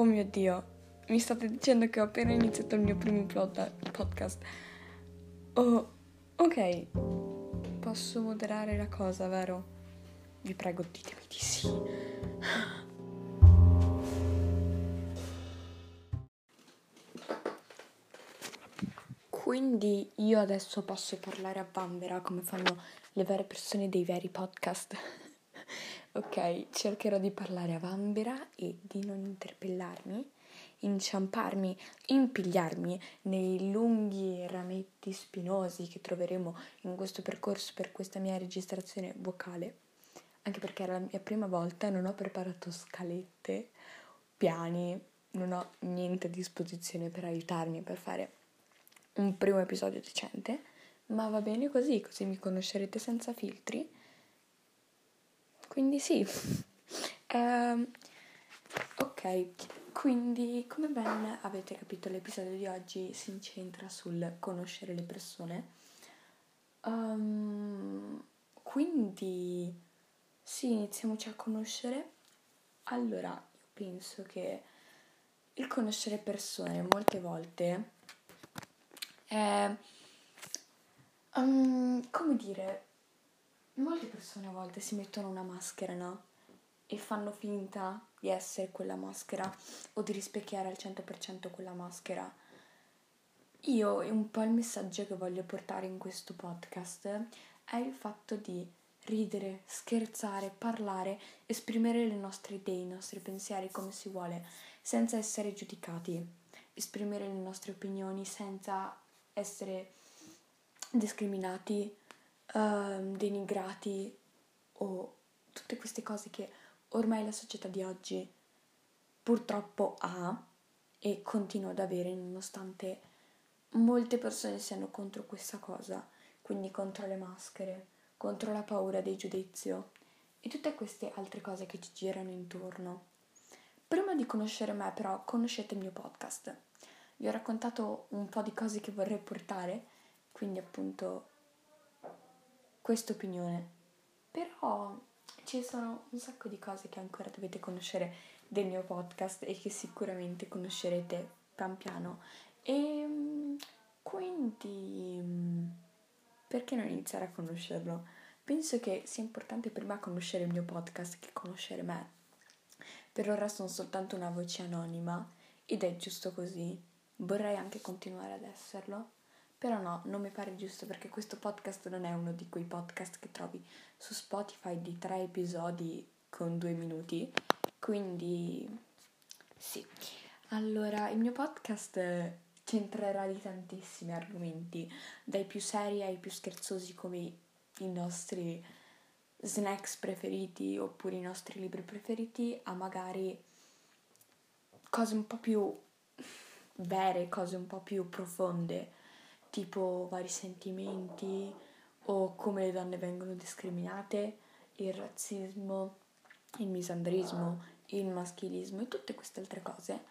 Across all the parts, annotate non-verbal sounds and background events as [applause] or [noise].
Oh, mio Dio, mi state dicendo che ho appena iniziato il mio primo podcast. Oh, ok. Posso moderare la cosa, vero? Vi prego, ditemi di sì. Quindi io adesso posso parlare a Bambera come fanno le vere persone dei veri podcast. Ok, cercherò di parlare a Bambera e di non interpellarmi, inciamparmi, impigliarmi nei lunghi rametti spinosi che troveremo in questo percorso per questa mia registrazione vocale. Anche perché era la mia prima volta non ho preparato scalette, piani, non ho niente a disposizione per aiutarmi per fare un primo episodio decente, ma va bene così, così mi conoscerete senza filtri. Quindi sì. uh, ok, quindi come ben avete capito l'episodio di oggi si incentra sul conoscere le persone. Um, quindi sì, iniziamoci a conoscere. Allora, io penso che il conoscere persone molte volte è, um, come dire, molte persone a volte si mettono una maschera, no? E fanno finta di essere quella maschera o di rispecchiare al 100% quella maschera. Io, e un po' il messaggio che voglio portare in questo podcast è il fatto di ridere, scherzare, parlare, esprimere le nostre idee, i nostri pensieri come si vuole, senza essere giudicati, esprimere le nostre opinioni senza essere discriminati, uh, denigrati o tutte queste cose che ormai la società di oggi purtroppo ha e continua ad avere nonostante molte persone siano contro questa cosa, quindi contro le maschere, contro la paura del giudizio e tutte queste altre cose che ci girano intorno. Prima di conoscere me però conoscete il mio podcast vi ho raccontato un po' di cose che vorrei portare, quindi appunto questa opinione. Però ci sono un sacco di cose che ancora dovete conoscere del mio podcast e che sicuramente conoscerete pian piano. E quindi perché non iniziare a conoscerlo? Penso che sia importante prima conoscere il mio podcast che conoscere me. Per ora sono soltanto una voce anonima ed è giusto così vorrei anche continuare ad esserlo, però no, non mi pare giusto perché questo podcast non è uno di quei podcast che trovi su Spotify di tre episodi con due minuti, quindi sì. Allora, il mio podcast centrerà di tantissimi argomenti, dai più seri ai più scherzosi come i nostri snacks preferiti oppure i nostri libri preferiti a magari cose un po' più vere cose un po' più profonde, tipo vari sentimenti o come le donne vengono discriminate, il razzismo, il misandrismo, il maschilismo e tutte queste altre cose,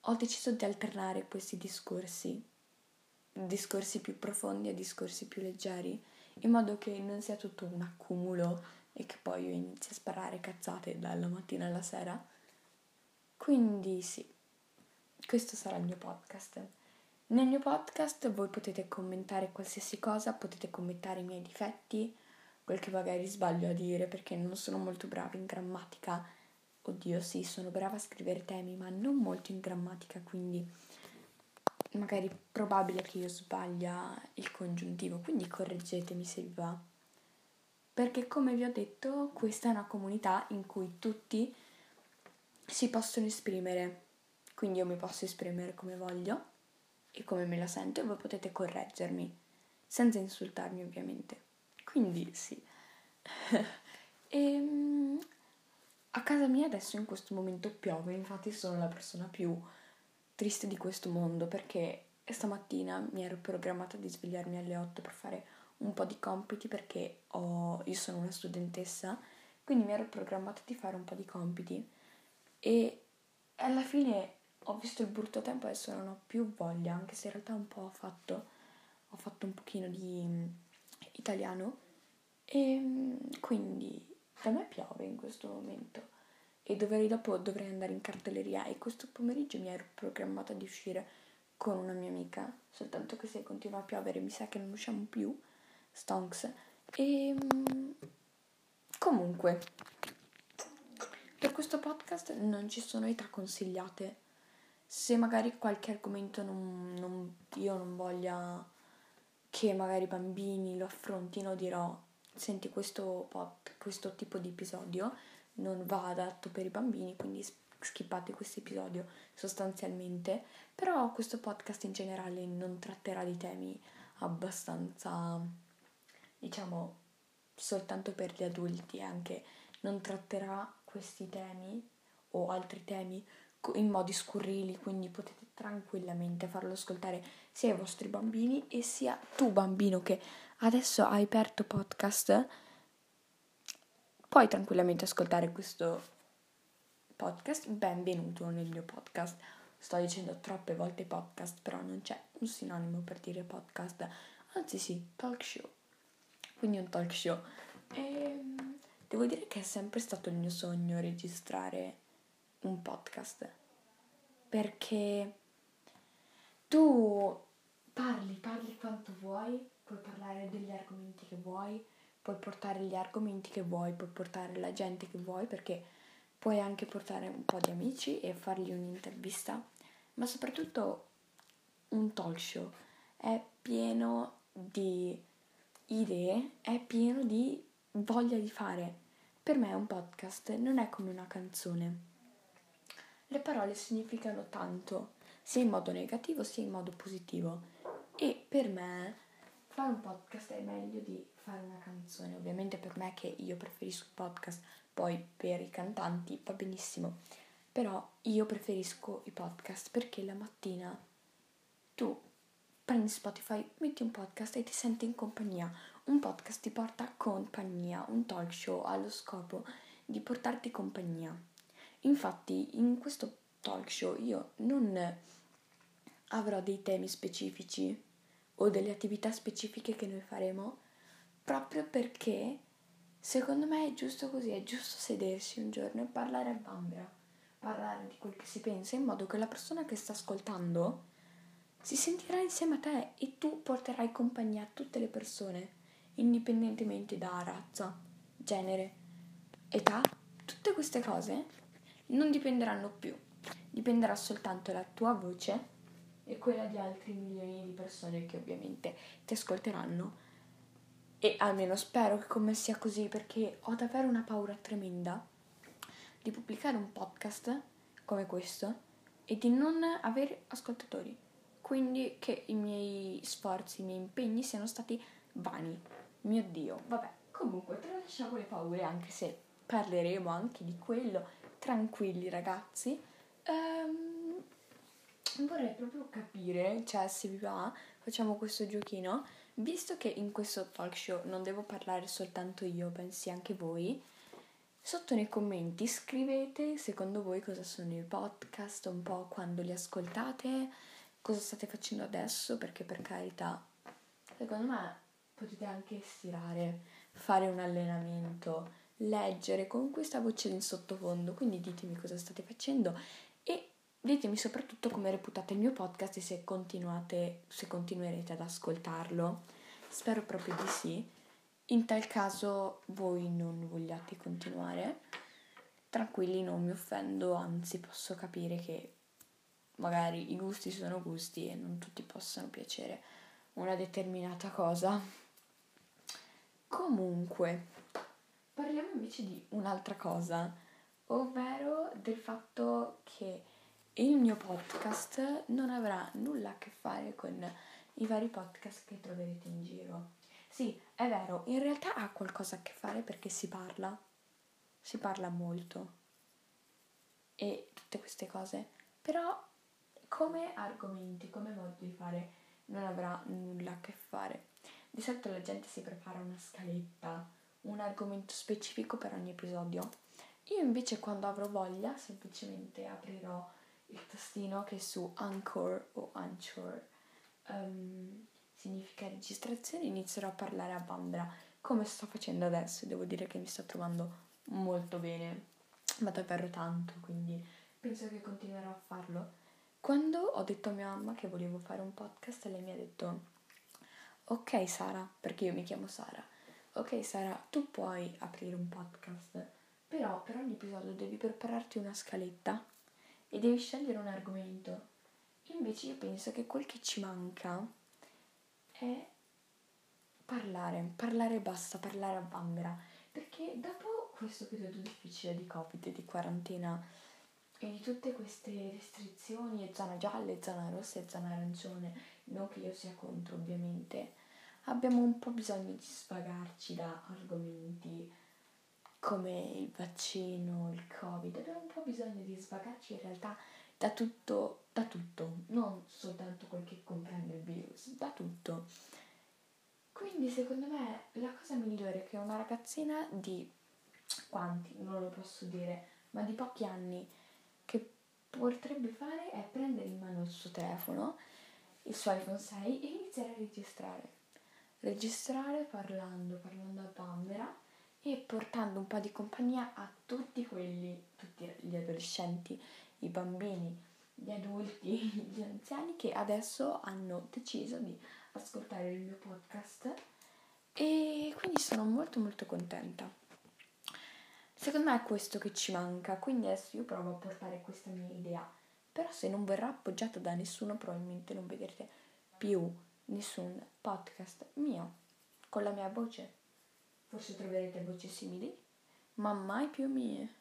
ho deciso di alternare questi discorsi, discorsi più profondi a discorsi più leggeri, in modo che non sia tutto un accumulo e che poi io inizi a sparare cazzate dalla mattina alla sera. Quindi sì, questo sarà il mio podcast. Nel mio podcast voi potete commentare qualsiasi cosa, potete commentare i miei difetti, quel che magari sbaglio a dire perché non sono molto brava in grammatica. Oddio, sì, sono brava a scrivere temi, ma non molto in grammatica, quindi magari probabile che io sbaglia il congiuntivo, quindi correggetemi se vi va. Perché come vi ho detto, questa è una comunità in cui tutti si possono esprimere quindi io mi posso esprimere come voglio e come me la sento e voi potete correggermi, senza insultarmi ovviamente. Quindi sì. e, [laughs] ehm, a casa mia adesso in questo momento piove, infatti sono la persona più triste di questo mondo perché stamattina mi ero programmata di svegliarmi alle 8 per fare un po' di compiti perché ho, io sono una studentessa, quindi mi ero programmata di fare un po' di compiti e alla fine ho visto il brutto tempo e adesso non ho più voglia, anche se in realtà un po' ho fatto, ho fatto un pochino di um, italiano. E um, quindi da me piove in questo momento. E dovrei, dopo dovrei andare in cartelleria. E questo pomeriggio mi ero programmata di uscire con una mia amica, soltanto che se continua a piovere mi sa che non usciamo più, stonks. E mm, comunque, per questo podcast non ci sono età consigliate. Se magari qualche argomento non, non, io non voglia che magari i bambini lo affrontino, dirò senti questo, pod, questo tipo di episodio non va adatto per i bambini, quindi skippate questo episodio sostanzialmente, però questo podcast in generale non tratterà di temi abbastanza, diciamo, soltanto per gli adulti, anche non tratterà questi temi o altri temi in modi scurrili, quindi potete tranquillamente farlo ascoltare sia ai vostri bambini e sia tu bambino che adesso hai aperto podcast, puoi tranquillamente ascoltare questo podcast, benvenuto nel mio podcast. Sto dicendo troppe volte podcast, però non c'è un sinonimo per dire podcast, anzi sì, talk show. Quindi un talk show. E ehm, devo dire che è sempre stato il mio sogno registrare un podcast. Perché tu parli, parli quanto vuoi, puoi parlare degli argomenti che vuoi, puoi portare gli argomenti che vuoi, puoi portare la gente che vuoi, perché puoi anche portare un po' di amici e fargli un'intervista, ma soprattutto un talk show è pieno di idee, è pieno di voglia di fare. Per me un podcast non è come una canzone. Le parole significano tanto, sia in modo negativo sia in modo positivo. E per me fare un podcast è meglio di fare una canzone. Ovviamente per me che io preferisco il podcast poi per i cantanti va benissimo, però io preferisco i podcast perché la mattina tu prendi Spotify, metti un podcast e ti senti in compagnia. Un podcast ti porta compagnia, un talk show ha lo scopo di portarti compagnia. Infatti in questo talk show io non avrò dei temi specifici o delle attività specifiche che noi faremo proprio perché Secondo me è giusto così, è giusto sedersi un giorno e parlare a bambera, parlare di quel che si pensa in modo che la persona che sta ascoltando si sentirà insieme a te e tu porterai compagnia a tutte le persone, indipendentemente da razza, genere, età, tutte queste cose non dipenderanno più, dipenderà soltanto la tua voce e quella di altri milioni di persone che ovviamente ti ascolteranno e almeno spero che come sia così perché ho davvero una paura tremenda di pubblicare un podcast come questo e di non avere ascoltatori. Quindi che i miei sforzi, i miei impegni siano stati vani. Mio Dio, vabbè. Comunque, tralasciamo le paure anche se parleremo anche di quello. Tranquilli ragazzi. Ehm, vorrei proprio capire, cioè se vi va, facciamo questo giochino Visto che in questo talk show non devo parlare soltanto io, bensì anche voi, sotto nei commenti scrivete secondo voi cosa sono i podcast, un po' quando li ascoltate, cosa state facendo adesso, perché per carità, secondo me potete anche stirare, fare un allenamento, leggere con questa voce in sottofondo, quindi ditemi cosa state facendo e Ditemi soprattutto come reputate il mio podcast e se continuate, se continuerete ad ascoltarlo. Spero proprio di sì. In tal caso voi non vogliate continuare, tranquilli, non mi offendo, anzi posso capire che magari i gusti sono gusti e non tutti possono piacere una determinata cosa. Comunque, parliamo invece di un'altra cosa, ovvero del fatto che il mio podcast non avrà nulla a che fare con i vari podcast che troverete in giro. Sì, è vero, in realtà ha qualcosa a che fare perché si parla, si parla molto e tutte queste cose, però come argomenti, come modo di fare non avrà nulla a che fare. Di solito la gente si prepara una scaletta, un argomento specifico per ogni episodio. Io invece quando avrò voglia semplicemente aprirò il tastino che su Anchor o Anchor um, significa registrazione inizierò a parlare a bambera come sto facendo adesso devo dire che mi sto trovando molto bene ma davvero tanto, quindi penso che continuerò a farlo. Quando ho detto a mia mamma che volevo fare un podcast, lei mi ha detto, ok Sara, perché io mi chiamo Sara, ok Sara, tu puoi aprire un podcast, però per ogni episodio devi prepararti una scaletta e devi scegliere un argomento. Invece io penso che quel che ci manca è parlare, parlare basta, parlare a vanvera, perché dopo questo periodo difficile di Covid, di quarantena e di tutte queste restrizioni e zona gialla, zona rossa e zona arancione, non che io sia contro ovviamente, abbiamo un po' bisogno di svagarci da argomenti come il vaccino, il covid, abbiamo un po' bisogno di svagarci in realtà da tutto, da tutto, non soltanto quel che comprende il virus, da tutto. Quindi secondo me la cosa migliore che una ragazzina di quanti, non lo posso dire, ma di pochi anni che potrebbe fare è prendere in mano il suo telefono, il suo iPhone 6 e iniziare a registrare. Registrare parlando, parlando a bambera e portando un po' di compagnia a tutti quelli, tutti gli adolescenti, i bambini, gli adulti, [laughs] gli anziani che adesso hanno deciso di ascoltare il mio podcast. E quindi sono molto molto contenta. Secondo me è questo che ci manca, quindi adesso io provo a portare questa mia idea, però se non verrà appoggiato da nessuno probabilmente non vedrete più nessun podcast mio con la mia voce. Forse troverete voci simili, ma mai più mie.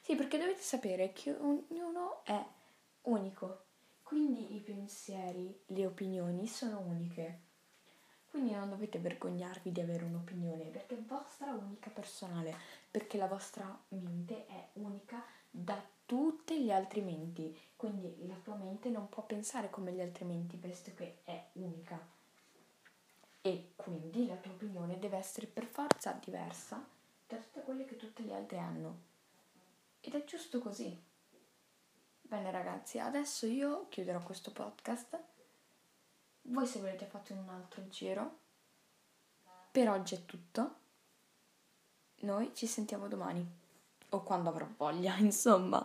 Sì, perché dovete sapere che ognuno è unico, quindi i pensieri, le opinioni sono uniche. Quindi non dovete vergognarvi di avere un'opinione perché è vostra unica personale, perché la vostra mente è unica da tutte le altre menti. Quindi la tua mente non può pensare come gli altri menti, visto che è unica. E quindi la tua opinione deve essere per forza diversa da tutte quelle che tutte le altre hanno. Ed è giusto così. Bene ragazzi, adesso io chiuderò questo podcast. Voi se volete fate un altro giro. Per oggi è tutto. Noi ci sentiamo domani. O quando avrò voglia, [laughs] insomma.